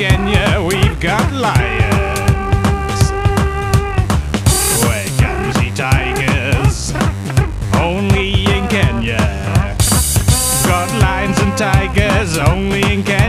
Kenya, we've got lions. We can see tigers, only in Kenya. Got lions and tigers, only in Kenya.